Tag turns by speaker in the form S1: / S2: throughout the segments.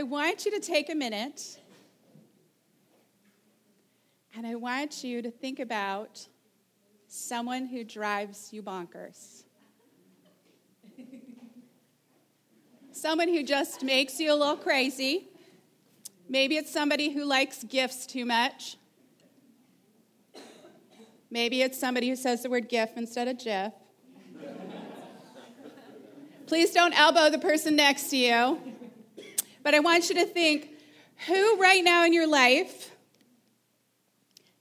S1: I want you to take a minute and I want you to think about someone who drives you bonkers. someone who just makes you a little crazy. Maybe it's somebody who likes gifts too much. Maybe it's somebody who says the word GIF instead of GIF. Please don't elbow the person next to you. But I want you to think who right now in your life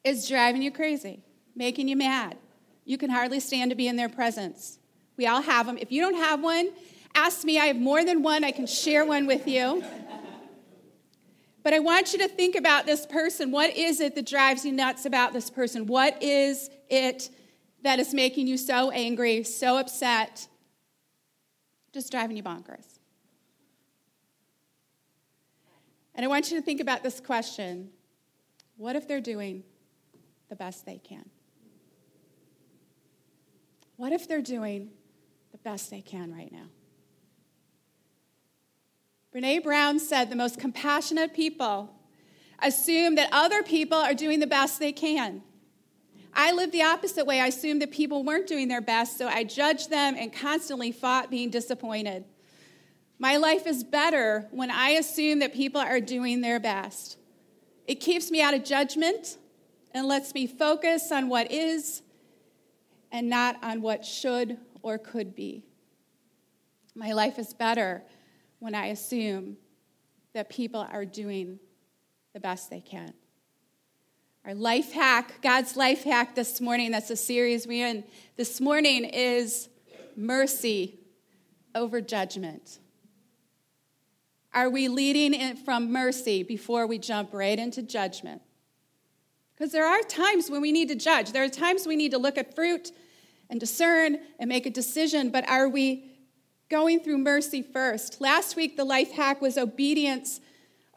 S1: is driving you crazy, making you mad? You can hardly stand to be in their presence. We all have them. If you don't have one, ask me. I have more than one. I can share one with you. But I want you to think about this person. What is it that drives you nuts about this person? What is it that is making you so angry, so upset, just driving you bonkers? And I want you to think about this question What if they're doing the best they can? What if they're doing the best they can right now? Brene Brown said the most compassionate people assume that other people are doing the best they can. I lived the opposite way. I assumed that people weren't doing their best, so I judged them and constantly fought being disappointed. My life is better when I assume that people are doing their best. It keeps me out of judgment and lets me focus on what is and not on what should or could be. My life is better when I assume that people are doing the best they can. Our life hack, God's life hack this morning, that's a series we're in this morning, is mercy over judgment. Are we leading it from mercy before we jump right into judgment? Because there are times when we need to judge. There are times we need to look at fruit and discern and make a decision, but are we going through mercy first. Last week, the life hack was obedience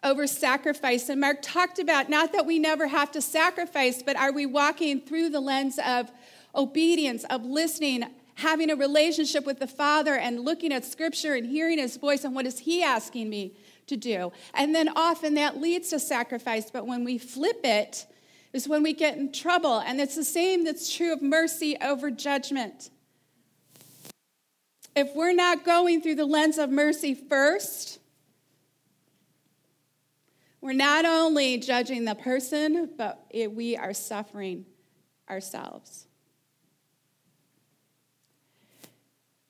S1: over sacrifice. And Mark talked about not that we never have to sacrifice, but are we walking through the lens of obedience, of listening, having a relationship with the Father, and looking at Scripture and hearing His voice and what is He asking me to do? And then often that leads to sacrifice, but when we flip it, is when we get in trouble. And it's the same that's true of mercy over judgment if we're not going through the lens of mercy first, we're not only judging the person, but we are suffering ourselves.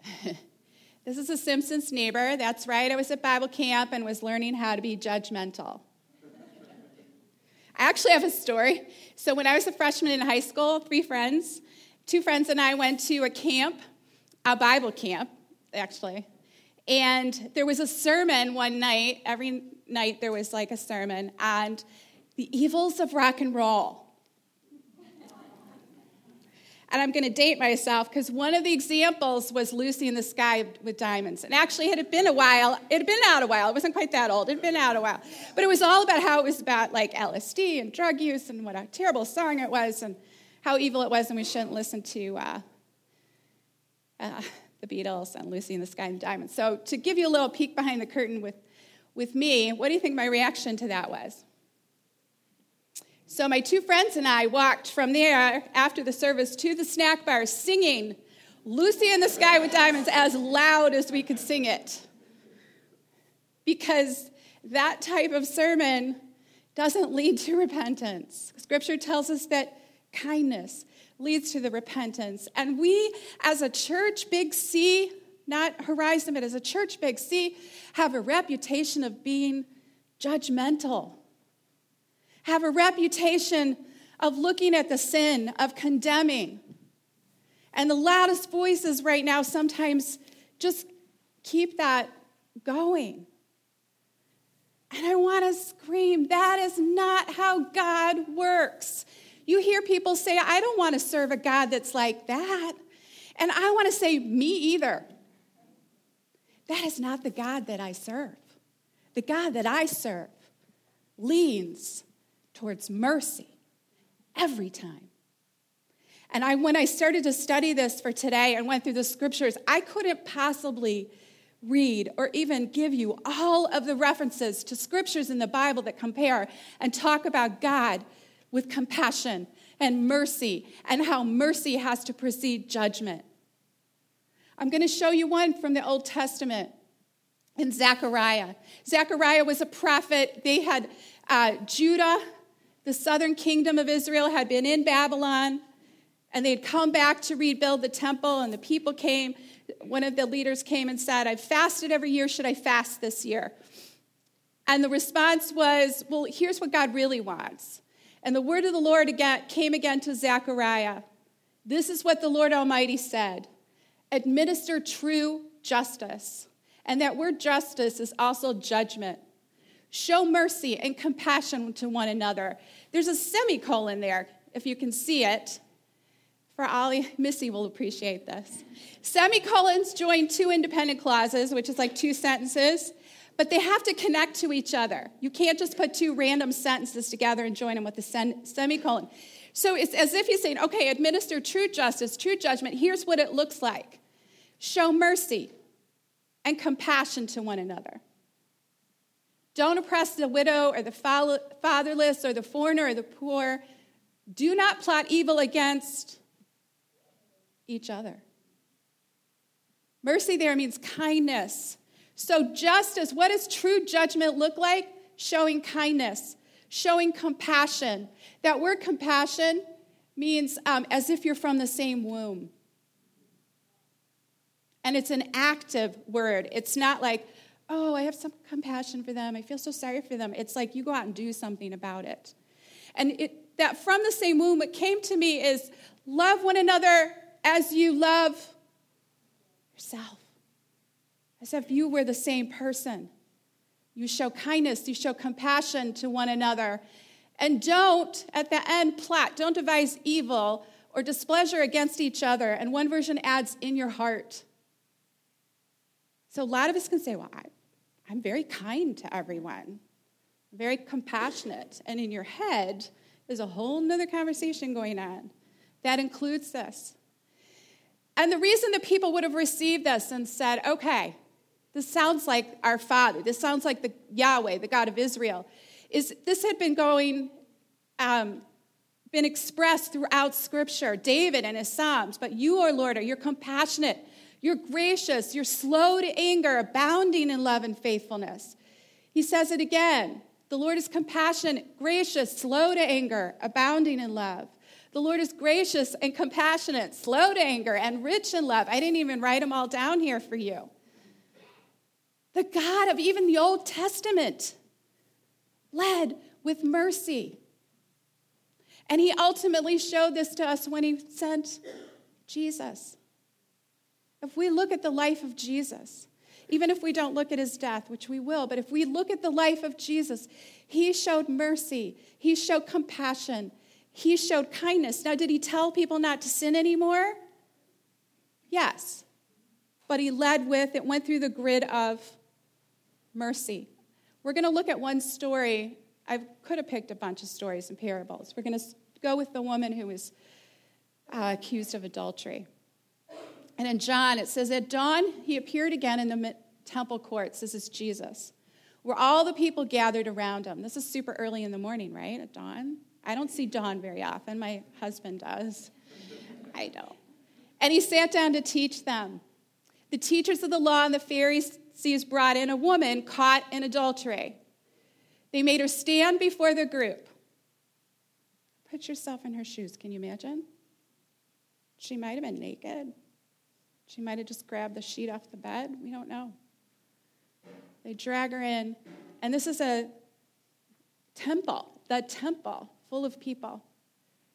S1: this is a Simpsons neighbor. That's right. I was at Bible camp and was learning how to be judgmental. I actually have a story. So, when I was a freshman in high school, three friends, two friends and I went to a camp a Bible camp, actually. And there was a sermon one night, every night there was like a sermon, and the evils of rock and roll. And I'm going to date myself because one of the examples was Lucy in the Sky with Diamonds. And actually, it had been a while. It had been out a while. It wasn't quite that old. It had been out a while. But it was all about how it was about like LSD and drug use and what a terrible song it was and how evil it was and we shouldn't listen to uh, uh, the Beatles and Lucy in the Sky and Diamonds. So, to give you a little peek behind the curtain with, with me, what do you think my reaction to that was? So, my two friends and I walked from there after the service to the snack bar singing Lucy in the Sky with Diamonds as loud as we could sing it. Because that type of sermon doesn't lead to repentance. Scripture tells us that kindness, leads to the repentance. And we, as a church, Big C, not Horizon, but as a church, Big C, have a reputation of being judgmental, have a reputation of looking at the sin, of condemning. And the loudest voices right now sometimes just keep that going. And I want to scream, that is not how God works. You hear people say, I don't want to serve a God that's like that. And I want to say, me either. That is not the God that I serve. The God that I serve leans towards mercy every time. And I, when I started to study this for today and went through the scriptures, I couldn't possibly read or even give you all of the references to scriptures in the Bible that compare and talk about God with compassion and mercy and how mercy has to precede judgment. I'm going to show you one from the Old Testament in Zechariah. Zechariah was a prophet. They had uh, Judah, the southern kingdom of Israel, had been in Babylon, and they had come back to rebuild the temple, and the people came. One of the leaders came and said, I've fasted every year. Should I fast this year? And the response was, Well, here's what God really wants. And the word of the Lord again, came again to Zechariah. This is what the Lord Almighty said administer true justice. And that word justice is also judgment. Show mercy and compassion to one another. There's a semicolon there, if you can see it. For Ollie, Missy will appreciate this. Semicolons join two independent clauses, which is like two sentences but they have to connect to each other. You can't just put two random sentences together and join them with a semicolon. So it's as if he's saying, okay, administer true justice, true judgment. Here's what it looks like show mercy and compassion to one another. Don't oppress the widow or the fatherless or the foreigner or the poor. Do not plot evil against each other. Mercy there means kindness, so, justice, what does true judgment look like? Showing kindness, showing compassion. That word compassion means um, as if you're from the same womb. And it's an active word. It's not like, oh, I have some compassion for them. I feel so sorry for them. It's like you go out and do something about it. And it, that from the same womb, what came to me is love one another as you love yourself as if you were the same person. You show kindness, you show compassion to one another. And don't, at the end, plot, don't devise evil or displeasure against each other. And one version adds, in your heart. So a lot of us can say, well, I, I'm very kind to everyone, very compassionate. And in your head, is a whole nother conversation going on that includes this. And the reason that people would have received this and said, okay, this sounds like our Father. This sounds like the Yahweh, the God of Israel. Is this had been going, um, been expressed throughout Scripture, David and his Psalms. But you, O Lord, are you're compassionate, you're gracious, you're slow to anger, abounding in love and faithfulness. He says it again. The Lord is compassionate, gracious, slow to anger, abounding in love. The Lord is gracious and compassionate, slow to anger, and rich in love. I didn't even write them all down here for you the God of even the Old Testament, led with mercy. And he ultimately showed this to us when he sent Jesus. If we look at the life of Jesus, even if we don't look at his death, which we will, but if we look at the life of Jesus, he showed mercy, he showed compassion, he showed kindness. Now, did he tell people not to sin anymore? Yes. But he led with, it went through the grid of mercy. We're going to look at one story. I could have picked a bunch of stories and parables. We're going to go with the woman who was uh, accused of adultery. And in John, it says, At dawn, he appeared again in the temple courts. This is Jesus, where all the people gathered around him. This is super early in the morning, right? At dawn. I don't see dawn very often. My husband does. I don't. And he sat down to teach them. The teachers of the law and the Pharisees brought in a woman caught in adultery. They made her stand before the group. Put yourself in her shoes. Can you imagine? She might have been naked. She might have just grabbed the sheet off the bed. We don't know. They drag her in, and this is a temple, the temple full of people.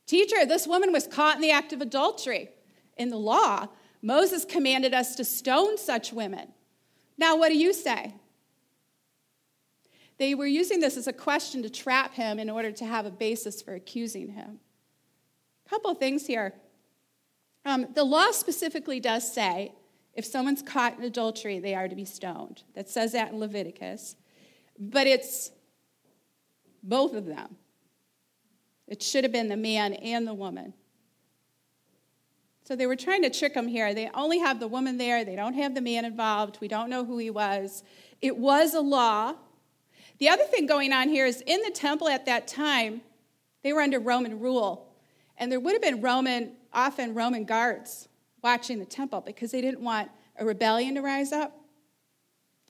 S1: Teacher, this woman was caught in the act of adultery. In the law, Moses commanded us to stone such women. Now, what do you say? They were using this as a question to trap him in order to have a basis for accusing him. A couple things here. Um, the law specifically does say if someone's caught in adultery, they are to be stoned. That says that in Leviticus. But it's both of them. It should have been the man and the woman. So they were trying to trick him here. They only have the woman there, they don't have the man involved. We don't know who he was. It was a law. The other thing going on here is in the temple at that time, they were under Roman rule. And there would have been Roman, often Roman guards watching the temple because they didn't want a rebellion to rise up.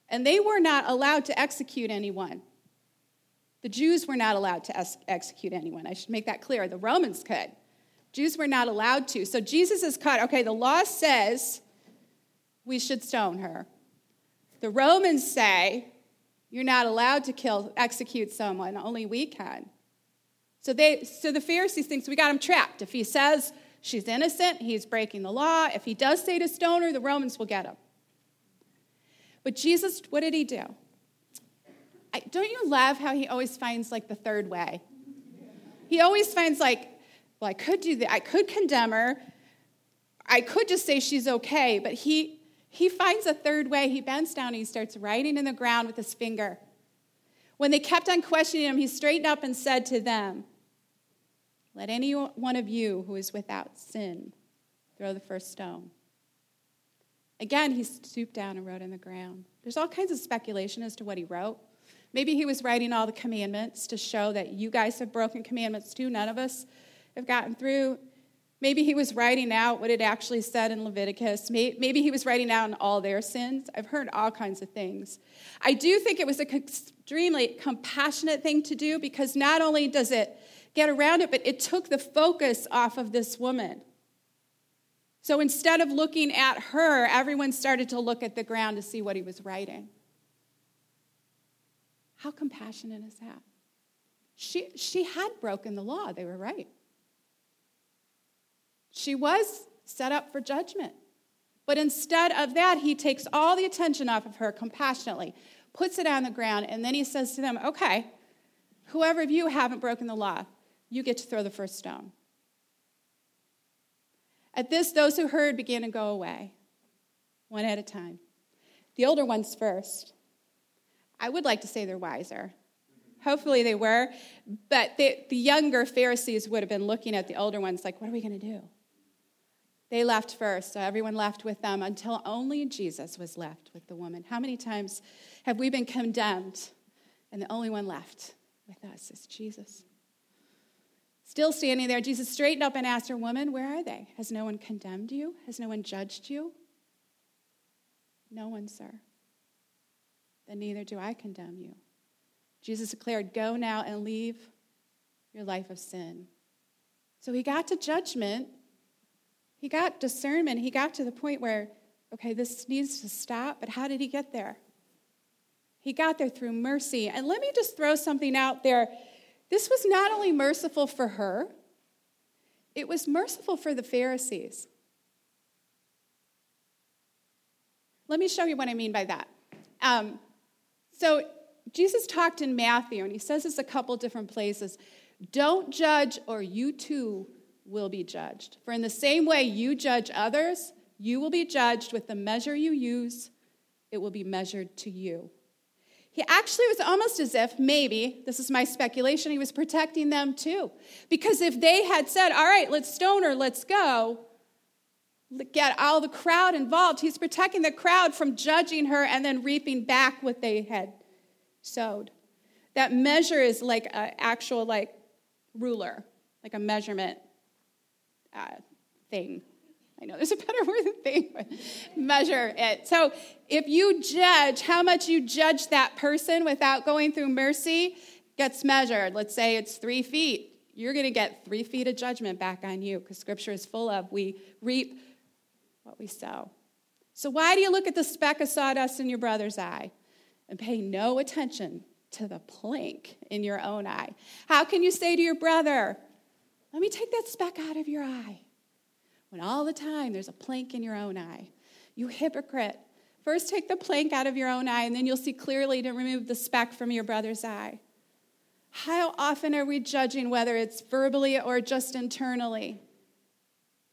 S1: And they were not allowed to execute anyone. The Jews were not allowed to ex- execute anyone. I should make that clear. The Romans could. Jews were not allowed to. So Jesus is caught. Okay, the law says we should stone her. The Romans say you're not allowed to kill, execute someone, only we can. So, they, so the Pharisees think we got him trapped. If he says she's innocent, he's breaking the law. If he does say to stone her, the Romans will get him. But Jesus, what did he do? I, don't you love how he always finds like the third way? He always finds like, well, I could do that. I could condemn her. I could just say she's okay, but he he finds a third way. He bends down and he starts writing in the ground with his finger. When they kept on questioning him, he straightened up and said to them, Let any one of you who is without sin throw the first stone. Again, he stooped down and wrote in the ground. There's all kinds of speculation as to what he wrote. Maybe he was writing all the commandments to show that you guys have broken commandments too. None of us have gotten through. Maybe he was writing out what it actually said in Leviticus. Maybe he was writing out all their sins. I've heard all kinds of things. I do think it was an extremely compassionate thing to do because not only does it get around it, but it took the focus off of this woman. So instead of looking at her, everyone started to look at the ground to see what he was writing. How compassionate is that? She, she had broken the law, they were right. She was set up for judgment. But instead of that, he takes all the attention off of her compassionately, puts it on the ground, and then he says to them, Okay, whoever of you haven't broken the law, you get to throw the first stone. At this, those who heard began to go away, one at a time. The older ones first. I would like to say they're wiser. Hopefully they were, but the, the younger Pharisees would have been looking at the older ones like, what are we going to do? They left first, so everyone left with them until only Jesus was left with the woman. How many times have we been condemned and the only one left with us is Jesus? Still standing there, Jesus straightened up and asked her, Woman, where are they? Has no one condemned you? Has no one judged you? No one, sir. Then neither do I condemn you. Jesus declared, Go now and leave your life of sin. So he got to judgment he got discernment. He got to the point where, okay, this needs to stop, but how did he get there? He got there through mercy. And let me just throw something out there. This was not only merciful for her, it was merciful for the Pharisees. Let me show you what I mean by that. Um, so, Jesus talked in Matthew, and he says this a couple different places. Don't judge, or you too will be judged. For in the same way you judge others, you will be judged with the measure you use, it will be measured to you. He actually was almost as if, maybe, this is my speculation, he was protecting them too. Because if they had said, all right, let's stone her, let's go, get all the crowd involved, he's protecting the crowd from judging her and then reaping back what they had sowed. That measure is like an actual, like, ruler, like a measurement uh, thing. I know there's a better word than thing, measure it. So if you judge how much you judge that person without going through mercy, gets measured. Let's say it's three feet. You're going to get three feet of judgment back on you because scripture is full of we reap what we sow. So why do you look at the speck of sawdust in your brother's eye and pay no attention to the plank in your own eye? How can you say to your brother, let me take that speck out of your eye. When all the time there's a plank in your own eye. You hypocrite. First, take the plank out of your own eye, and then you'll see clearly to remove the speck from your brother's eye. How often are we judging whether it's verbally or just internally?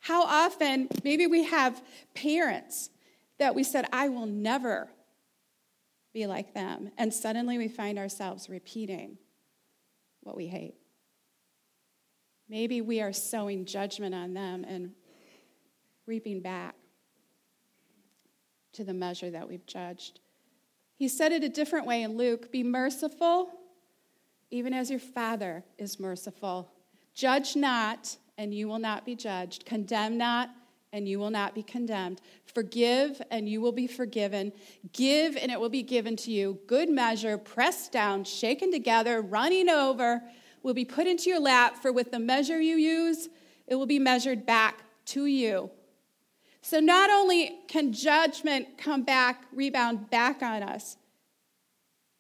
S1: How often, maybe we have parents that we said, I will never be like them, and suddenly we find ourselves repeating what we hate. Maybe we are sowing judgment on them and reaping back to the measure that we've judged. He said it a different way in Luke Be merciful, even as your Father is merciful. Judge not, and you will not be judged. Condemn not, and you will not be condemned. Forgive, and you will be forgiven. Give, and it will be given to you. Good measure, pressed down, shaken together, running over, will be put into your lap, for with the measure you use, it will be measured back to you. So not only can judgment come back, rebound back on us,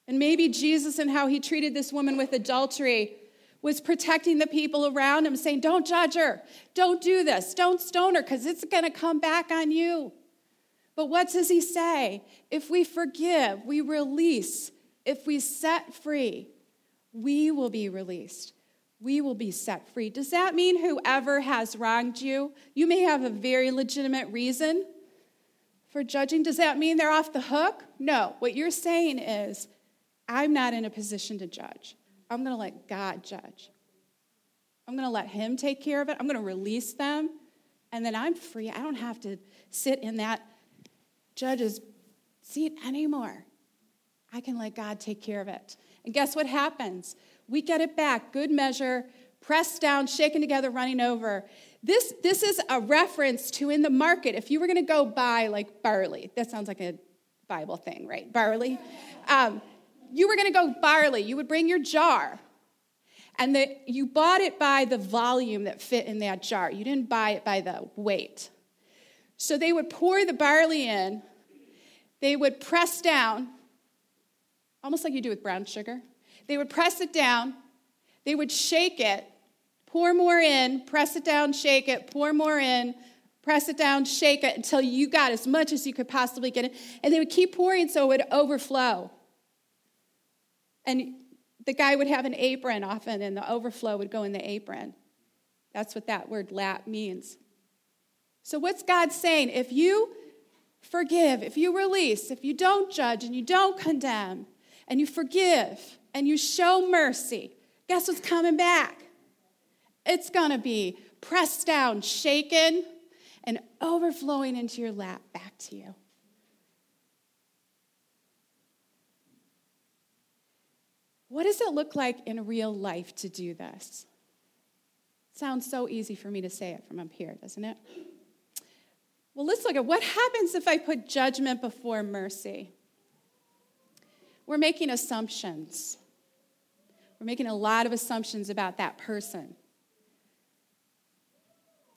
S1: and maybe Jesus and how he treated this woman with adultery was protecting the people around him, saying, Don't judge her. Don't do this. Don't stone her because it's going to come back on you. But what does he say? If we forgive, we release, if we set free, we will be released. We will be set free. Does that mean whoever has wronged you, you may have a very legitimate reason for judging? Does that mean they're off the hook? No. What you're saying is, I'm not in a position to judge. I'm going to let God judge. I'm going to let Him take care of it. I'm going to release them. And then I'm free. I don't have to sit in that judge's seat anymore. I can let God take care of it. And guess what happens? We get it back. Good measure, pressed down, shaken together, running over. This, this is a reference to in the market. If you were going to go buy like barley, that sounds like a Bible thing, right? Barley. Um, you were going to go barley, you would bring your jar. And the, you bought it by the volume that fit in that jar. You didn't buy it by the weight. So they would pour the barley in, they would press down, almost like you do with brown sugar. They would press it down, they would shake it, pour more in, press it down, shake it, pour more in, press it down, shake it until you got as much as you could possibly get it. And they would keep pouring so it would overflow. And the guy would have an apron often, and the overflow would go in the apron. That's what that word lap means. So, what's God saying? If you forgive, if you release, if you don't judge and you don't condemn, and you forgive and you show mercy, guess what's coming back? It's going to be pressed down, shaken, and overflowing into your lap back to you. What does it look like in real life to do this? It sounds so easy for me to say it from up here, doesn't it? Well, let's look at what happens if I put judgment before mercy. We're making assumptions. We're making a lot of assumptions about that person.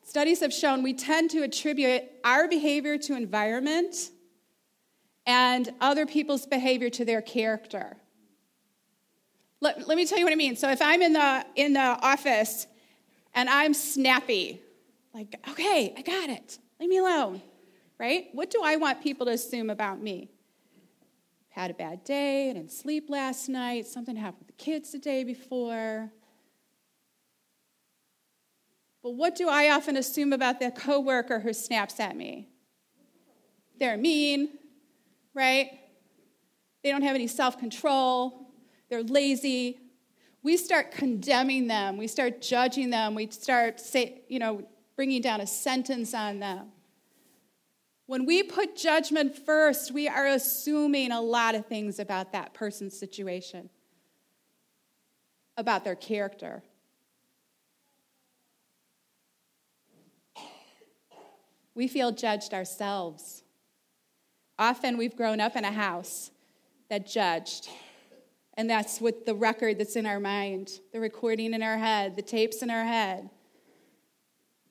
S1: Studies have shown we tend to attribute our behavior to environment and other people's behavior to their character. Let, let me tell you what I mean. So if I'm in the in the office and I'm snappy, like, okay, I got it. Leave me alone. Right? What do I want people to assume about me? Had a bad day, I didn't sleep last night, something happened with the kids the day before. But what do I often assume about the coworker who snaps at me? They're mean, right? They don't have any self control they're lazy. We start condemning them. We start judging them. We start, say, you know, bringing down a sentence on them. When we put judgment first, we are assuming a lot of things about that person's situation, about their character. We feel judged ourselves. Often we've grown up in a house that judged and that's what the record that's in our mind, the recording in our head, the tapes in our head,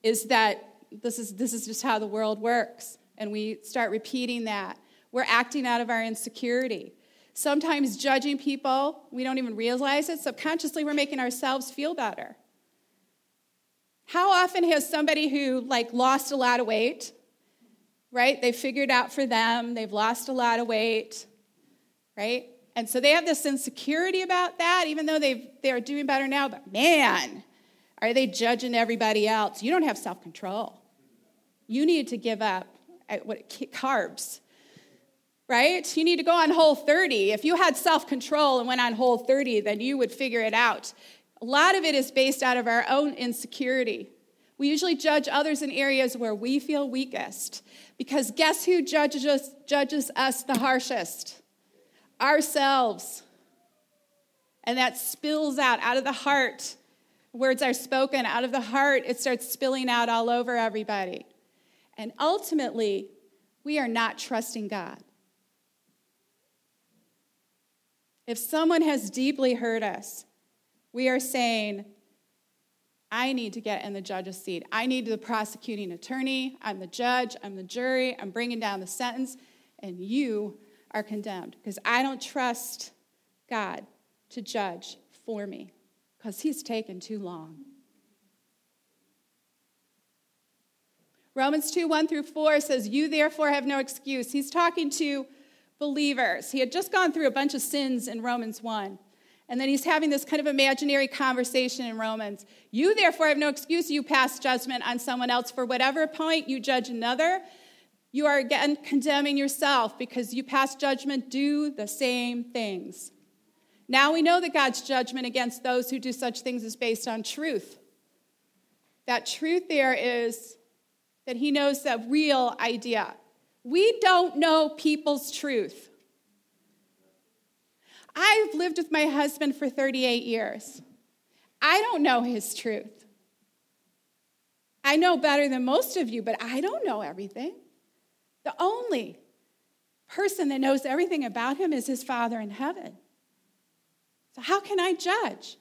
S1: is that this is, this is just how the world works. And we start repeating that. We're acting out of our insecurity. Sometimes judging people, we don't even realize it. Subconsciously, we're making ourselves feel better. How often has somebody who like lost a lot of weight, right? They figured out for them, they've lost a lot of weight, right? And so they have this insecurity about that, even though they they're doing better now. But man, are they judging everybody else? You don't have self control. You need to give up uh, what carbs, right? You need to go on whole 30. If you had self control and went on whole 30, then you would figure it out. A lot of it is based out of our own insecurity. We usually judge others in areas where we feel weakest. Because guess who judges us, judges us the harshest? Ourselves. And that spills out out of the heart. Words are spoken out of the heart, it starts spilling out all over everybody. And ultimately, we are not trusting God. If someone has deeply hurt us, we are saying, I need to get in the judge's seat. I need the prosecuting attorney. I'm the judge. I'm the jury. I'm bringing down the sentence. And you are condemned because I don't trust God to judge for me because he's taken too long. Romans 2 1 through 4 says, You therefore have no excuse. He's talking to believers. He had just gone through a bunch of sins in Romans 1. And then he's having this kind of imaginary conversation in Romans. You therefore have no excuse. You pass judgment on someone else. For whatever point you judge another, you are again condemning yourself because you pass judgment, do the same things. Now we know that God's judgment against those who do such things is based on truth. That truth there is that he knows the real idea. We don't know people's truth. I've lived with my husband for 38 years. I don't know his truth. I know better than most of you, but I don't know everything. The only person that knows everything about him is his Father in heaven. So, how can I judge?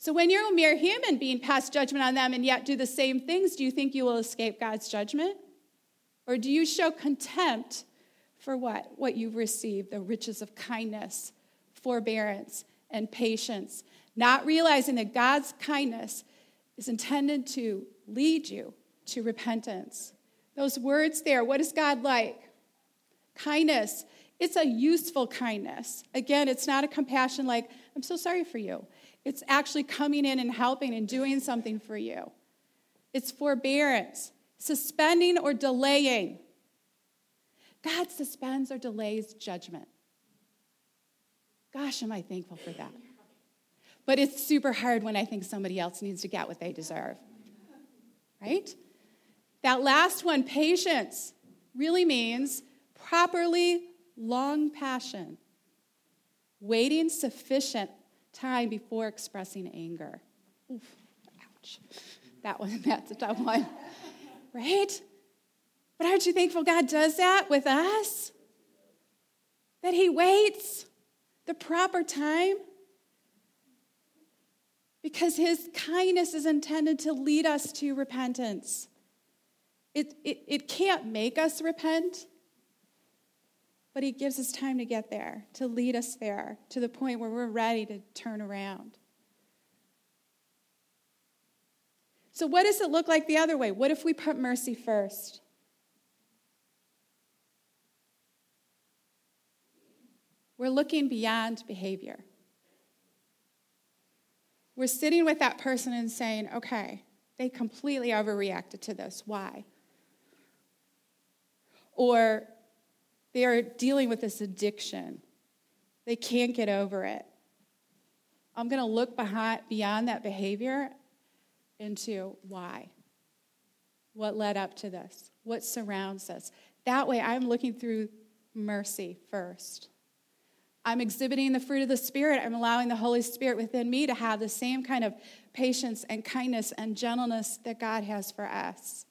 S1: So, when you're a mere human being pass judgment on them and yet do the same things, do you think you will escape God's judgment? Or do you show contempt for what? What you've received, the riches of kindness, forbearance, and patience, not realizing that God's kindness is intended to lead you to repentance. Those words there, what is God like? Kindness, it's a useful kindness. Again, it's not a compassion like, I'm so sorry for you. It's actually coming in and helping and doing something for you. It's forbearance, suspending or delaying. God suspends or delays judgment. Gosh, am I thankful for that. But it's super hard when I think somebody else needs to get what they deserve. Right? That last one, patience, really means properly long passion, waiting sufficient time before expressing anger. Oof, ouch. That one, that's a tough one. Right? But aren't you thankful God does that with us? That He waits the proper time? Because His kindness is intended to lead us to repentance. It, it, it can't make us repent, but He gives us time to get there, to lead us there, to the point where we're ready to turn around. So, what does it look like the other way? What if we put mercy first? We're looking beyond behavior. We're sitting with that person and saying, okay, they completely overreacted to this. Why? Or they are dealing with this addiction. They can't get over it. I'm going to look behind, beyond that behavior into why. What led up to this? What surrounds us? That way, I'm looking through mercy first. I'm exhibiting the fruit of the Spirit. I'm allowing the Holy Spirit within me to have the same kind of patience and kindness and gentleness that God has for us.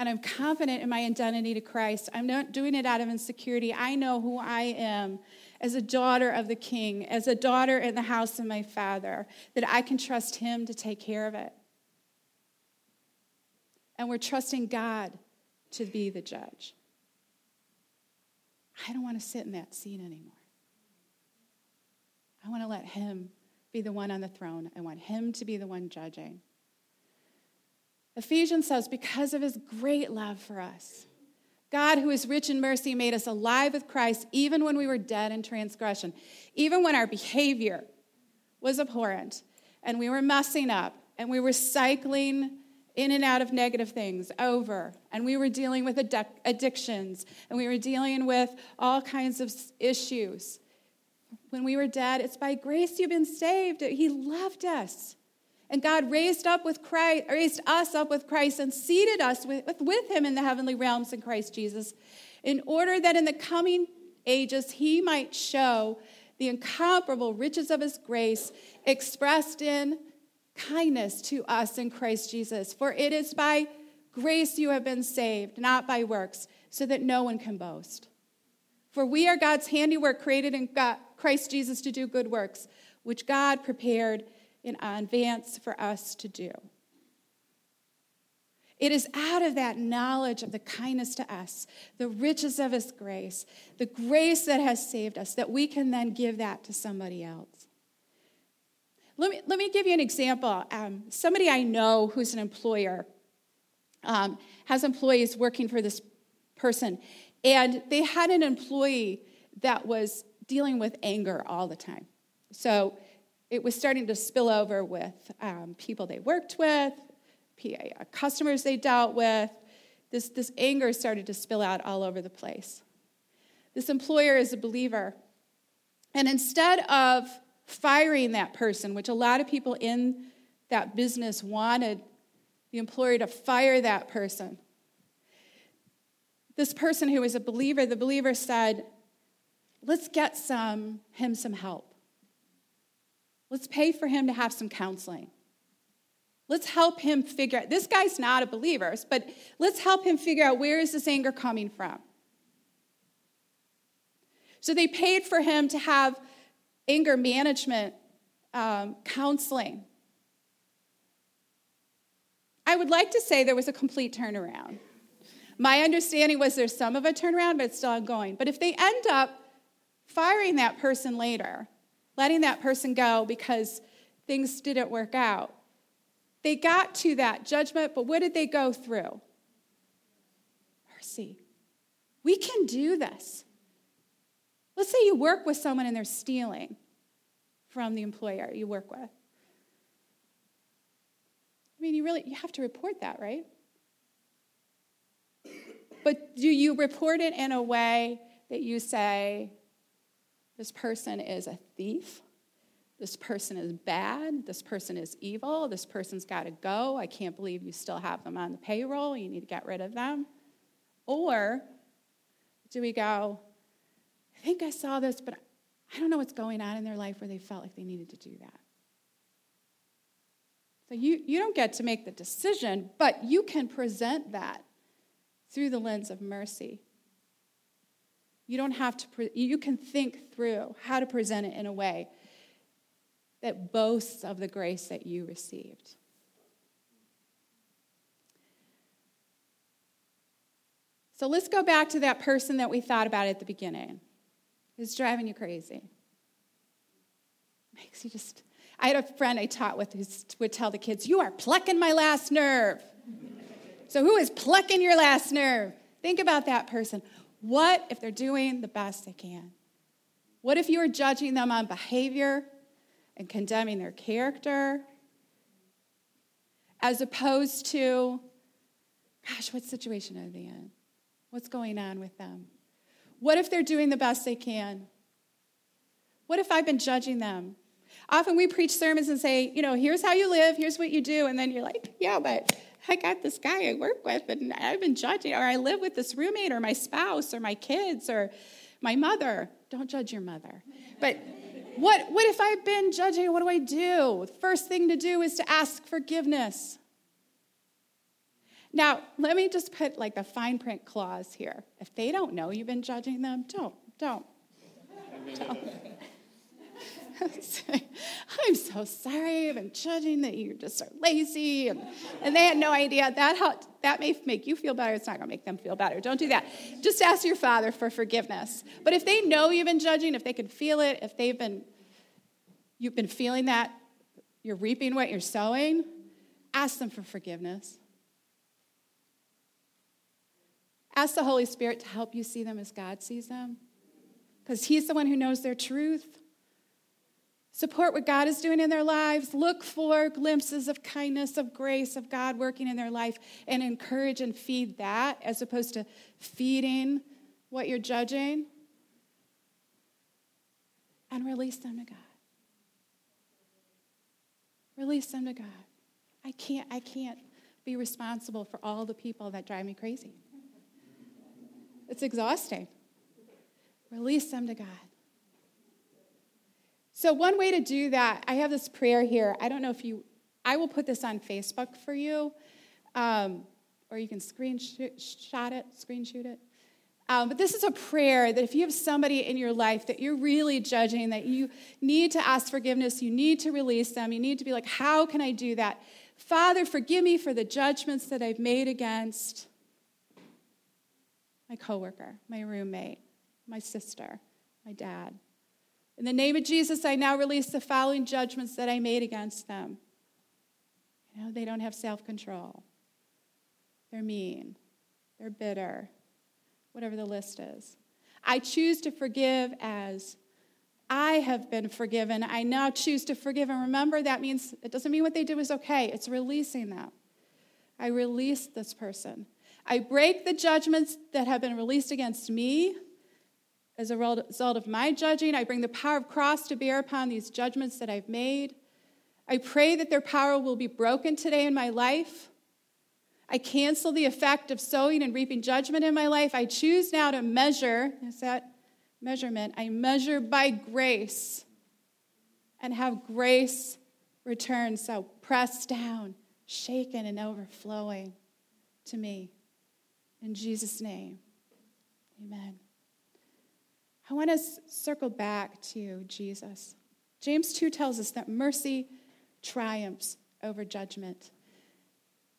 S1: And I'm confident in my identity to Christ. I'm not doing it out of insecurity. I know who I am as a daughter of the King, as a daughter in the house of my Father, that I can trust Him to take care of it. And we're trusting God to be the judge. I don't want to sit in that seat anymore. I want to let Him be the one on the throne. I want Him to be the one judging. Ephesians says, because of His great love for us, God, who is rich in mercy, made us alive with Christ even when we were dead in transgression, even when our behavior was abhorrent and we were messing up and we were cycling in and out of negative things over. And we were dealing with addictions and we were dealing with all kinds of issues. When we were dead, it's by grace you've been saved. He loved us. And God raised up with Christ, raised us up with Christ and seated us with, with him in the heavenly realms in Christ Jesus, in order that in the coming ages he might show the incomparable riches of his grace expressed in kindness to us in Christ Jesus. For it is by grace you have been saved, not by works, so that no one can boast. For we are God's handiwork, created in God, Christ Jesus to do good works, which God prepared in advance for us to do. It is out of that knowledge of the kindness to us, the riches of His grace, the grace that has saved us, that we can then give that to somebody else. Let me, let me give you an example. Um, somebody I know who's an employer um, has employees working for this person, and they had an employee that was dealing with anger all the time. So it was starting to spill over with um, people they worked with, uh, customers they dealt with. This, this anger started to spill out all over the place. This employer is a believer. And instead of firing that person, which a lot of people in that business wanted the employer to fire that person, this person who was a believer, the believer said, Let's get some, him some help. Let's pay for him to have some counseling. Let's help him figure out this guy's not a believer, but let's help him figure out where is this anger coming from. So they paid for him to have anger management um, counseling. I would like to say there was a complete turnaround. My understanding was there's some of a turnaround, but it's still ongoing. But if they end up firing that person later, letting that person go because things didn't work out. They got to that judgment, but what did they go through? Mercy. We can do this. Let's say you work with someone and they're stealing from the employer you work with. I mean, you really you have to report that, right? But do you report it in a way that you say, this person is a thief. This person is bad. This person is evil. This person's got to go. I can't believe you still have them on the payroll. You need to get rid of them. Or do we go, I think I saw this, but I don't know what's going on in their life where they felt like they needed to do that. So you, you don't get to make the decision, but you can present that through the lens of mercy. You don't have to, pre- you can think through how to present it in a way that boasts of the grace that you received. So let's go back to that person that we thought about at the beginning who's driving you crazy. Makes you just. I had a friend I taught with who would tell the kids, You are plucking my last nerve. so, who is plucking your last nerve? Think about that person. What if they're doing the best they can? What if you are judging them on behavior and condemning their character as opposed to, gosh, what situation are they in? What's going on with them? What if they're doing the best they can? What if I've been judging them? Often we preach sermons and say, you know, here's how you live, here's what you do, and then you're like, yeah, but I got this guy I work with and I've been judging, or I live with this roommate or my spouse or my kids or my mother. Don't judge your mother. But what, what if I've been judging? What do I do? The first thing to do is to ask forgiveness. Now, let me just put like the fine print clause here. If they don't know you've been judging them, don't, don't. don't. I'm so sorry. I've been judging that you just are lazy. And, and they had no idea. That, helped, that may make you feel better. It's not going to make them feel better. Don't do that. Just ask your father for forgiveness. But if they know you've been judging, if they can feel it, if they've been, you've been feeling that, you're reaping what you're sowing, ask them for forgiveness. Ask the Holy Spirit to help you see them as God sees them. Because He's the one who knows their truth. Support what God is doing in their lives. Look for glimpses of kindness, of grace, of God working in their life, and encourage and feed that as opposed to feeding what you're judging. And release them to God. release them to God. I can't, I can't be responsible for all the people that drive me crazy. It's exhausting. Release them to God. So, one way to do that, I have this prayer here. I don't know if you, I will put this on Facebook for you, um, or you can screenshot it, screenshot it. Um, but this is a prayer that if you have somebody in your life that you're really judging, that you need to ask forgiveness, you need to release them, you need to be like, how can I do that? Father, forgive me for the judgments that I've made against my coworker, my roommate, my sister, my dad. In the name of Jesus, I now release the following judgments that I made against them. You know, they don't have self control. They're mean. They're bitter whatever the list is. I choose to forgive as I have been forgiven. I now choose to forgive. And remember, that means it doesn't mean what they did was okay, it's releasing them. I release this person. I break the judgments that have been released against me. As a result of my judging, I bring the power of cross to bear upon these judgments that I've made. I pray that their power will be broken today in my life. I cancel the effect of sowing and reaping judgment in my life. I choose now to measure. Is that measurement? I measure by grace and have grace return. So pressed down, shaken, and overflowing to me. In Jesus' name, amen. I want to circle back to Jesus. James 2 tells us that mercy triumphs over judgment.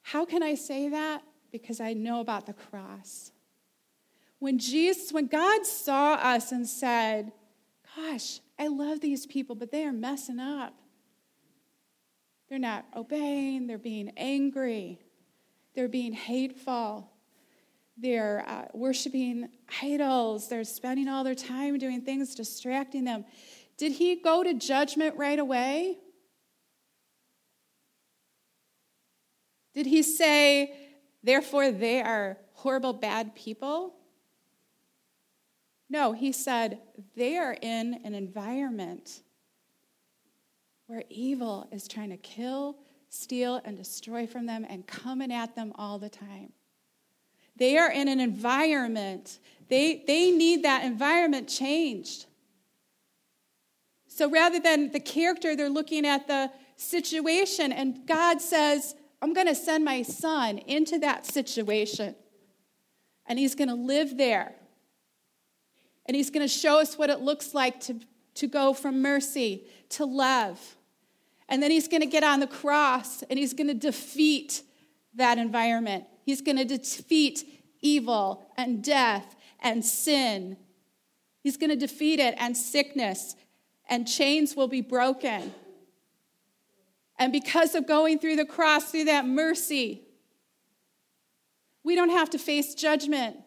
S1: How can I say that? Because I know about the cross. When Jesus, when God saw us and said, Gosh, I love these people, but they are messing up. They're not obeying, they're being angry, they're being hateful, they're uh, worshiping idols, they're spending all their time doing things distracting them. Did he go to judgment right away? Did he say, therefore they are horrible, bad people? No, he said they are in an environment where evil is trying to kill, steal, and destroy from them and coming at them all the time. They are in an environment, they, they need that environment changed. So rather than the character, they're looking at the situation, and God says, I'm going to send my son into that situation, and he's going to live there. And he's going to show us what it looks like to, to go from mercy to love. And then he's going to get on the cross and he's going to defeat that environment. He's going to defeat evil and death and sin. He's going to defeat it and sickness, and chains will be broken. And because of going through the cross, through that mercy, we don't have to face judgment.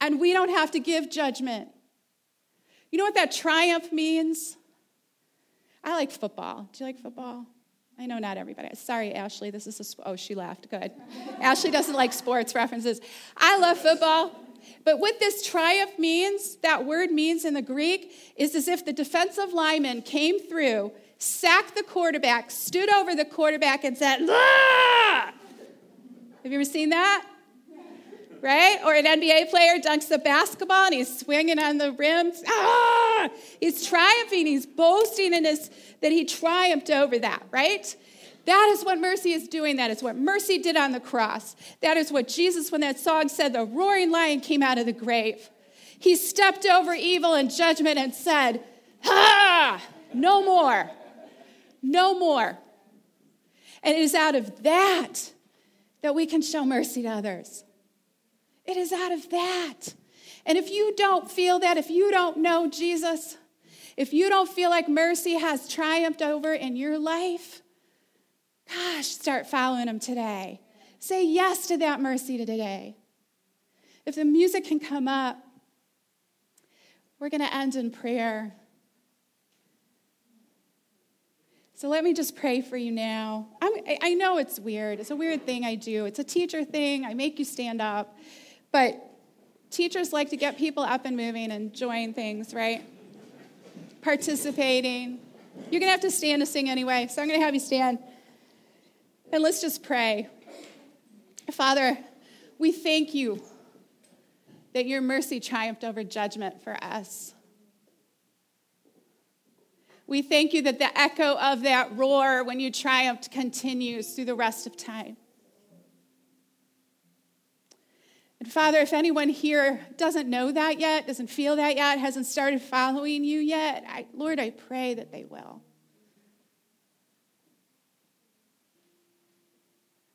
S1: And we don't have to give judgment. You know what that triumph means? I like football. Do you like football? I know not everybody. Sorry, Ashley. This is a. Oh, she laughed. Good. Ashley doesn't like sports references. I love football. But what this triumph means, that word means in the Greek, is as if the defensive lineman came through sacked the quarterback, stood over the quarterback, and said, ah! Have you ever seen that? Right? Or an NBA player dunks the basketball and he's swinging on the rims. Ah! He's triumphing, he's boasting in his that he triumphed over that, right? That is what mercy is doing. That is what mercy did on the cross. That is what Jesus, when that song said, the roaring lion came out of the grave. He stepped over evil and judgment and said, Ha! No more. No more. And it is out of that that we can show mercy to others. It is out of that. And if you don't feel that, if you don't know Jesus, if you don't feel like mercy has triumphed over in your life, gosh, start following him today. Say yes to that mercy today. If the music can come up, we're going to end in prayer. So let me just pray for you now. I'm, i know it's weird. It's a weird thing I do. It's a teacher thing. I make you stand up. But teachers like to get people up and moving and enjoying things, right? Participating. You're going to have to stand to sing anyway, so I'm going to have you stand. And let's just pray. Father, we thank you that your mercy triumphed over judgment for us. We thank you that the echo of that roar when you triumphed continues through the rest of time. And Father, if anyone here doesn't know that yet, doesn't feel that yet, hasn't started following you yet, I, Lord, I pray that they will.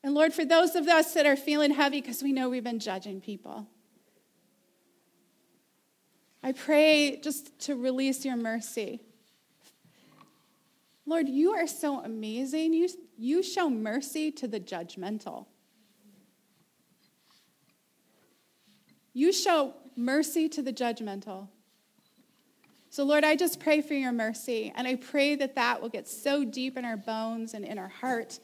S1: And Lord, for those of us that are feeling heavy because we know we've been judging people, I pray just to release your mercy. Lord, you are so amazing. You, you show mercy to the judgmental. You show mercy to the judgmental. So, Lord, I just pray for your mercy, and I pray that that will get so deep in our bones and in our heart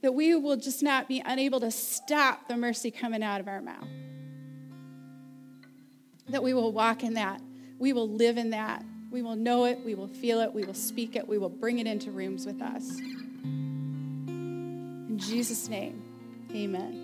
S1: that we will just not be unable to stop the mercy coming out of our mouth. That we will walk in that, we will live in that, we will know it, we will feel it, we will speak it, we will bring it into rooms with us. In Jesus' name, amen.